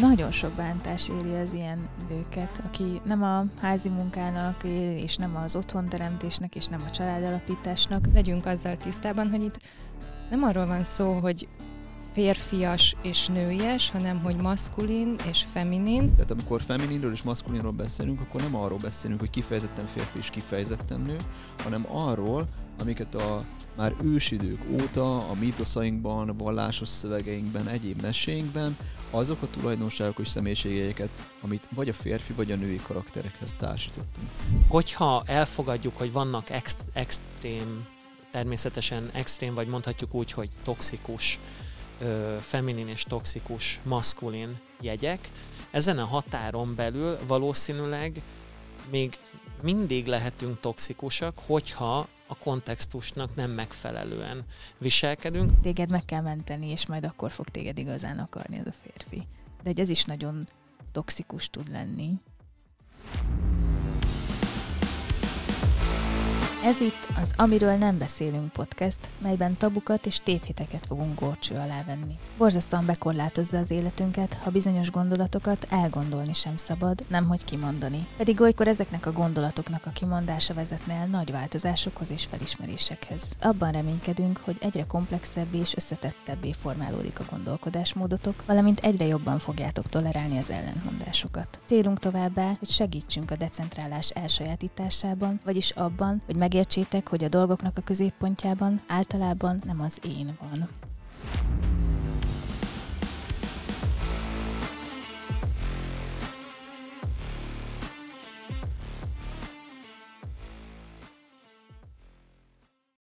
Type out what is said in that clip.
nagyon sok bántás éri az ilyen nőket, aki nem a házi munkának él, és nem az otthonteremtésnek, és nem a családalapításnak. Legyünk azzal tisztában, hogy itt nem arról van szó, hogy férfias és nőies, hanem hogy maszkulin és feminin. Tehát amikor femininről és maszkulinról beszélünk, akkor nem arról beszélünk, hogy kifejezetten férfi és kifejezetten nő, hanem arról, amiket a már ősidők óta a mítoszainkban, a vallásos szövegeinkben, egyéb meséinkben azok a tulajdonságok és személyiségeket, amit vagy a férfi, vagy a női karakterekhez társítottunk. Hogyha elfogadjuk, hogy vannak ex- extrém, természetesen extrém, vagy mondhatjuk úgy, hogy toxikus, ö, feminin és toxikus, maszkulin jegyek, ezen a határon belül valószínűleg még mindig lehetünk toxikusak, hogyha a kontextusnak nem megfelelően viselkedünk. Téged meg kell menteni, és majd akkor fog téged igazán akarni az a férfi. De hogy ez is nagyon toxikus tud lenni. Ez itt az Amiről nem beszélünk podcast, melyben tabukat és tévhiteket fogunk górcső alá venni. Borzasztóan bekorlátozza az életünket, ha bizonyos gondolatokat elgondolni sem szabad, nemhogy kimondani. Pedig olykor ezeknek a gondolatoknak a kimondása vezetne el nagy változásokhoz és felismerésekhez. Abban reménykedünk, hogy egyre komplexebbé és összetettebbé formálódik a gondolkodásmódotok, valamint egyre jobban fogjátok tolerálni az ellentmondásokat. Célunk továbbá, hogy segítsünk a decentrálás elsajátításában, vagyis abban, hogy megértsétek, hogy a dolgoknak a középpontjában általában nem az én van.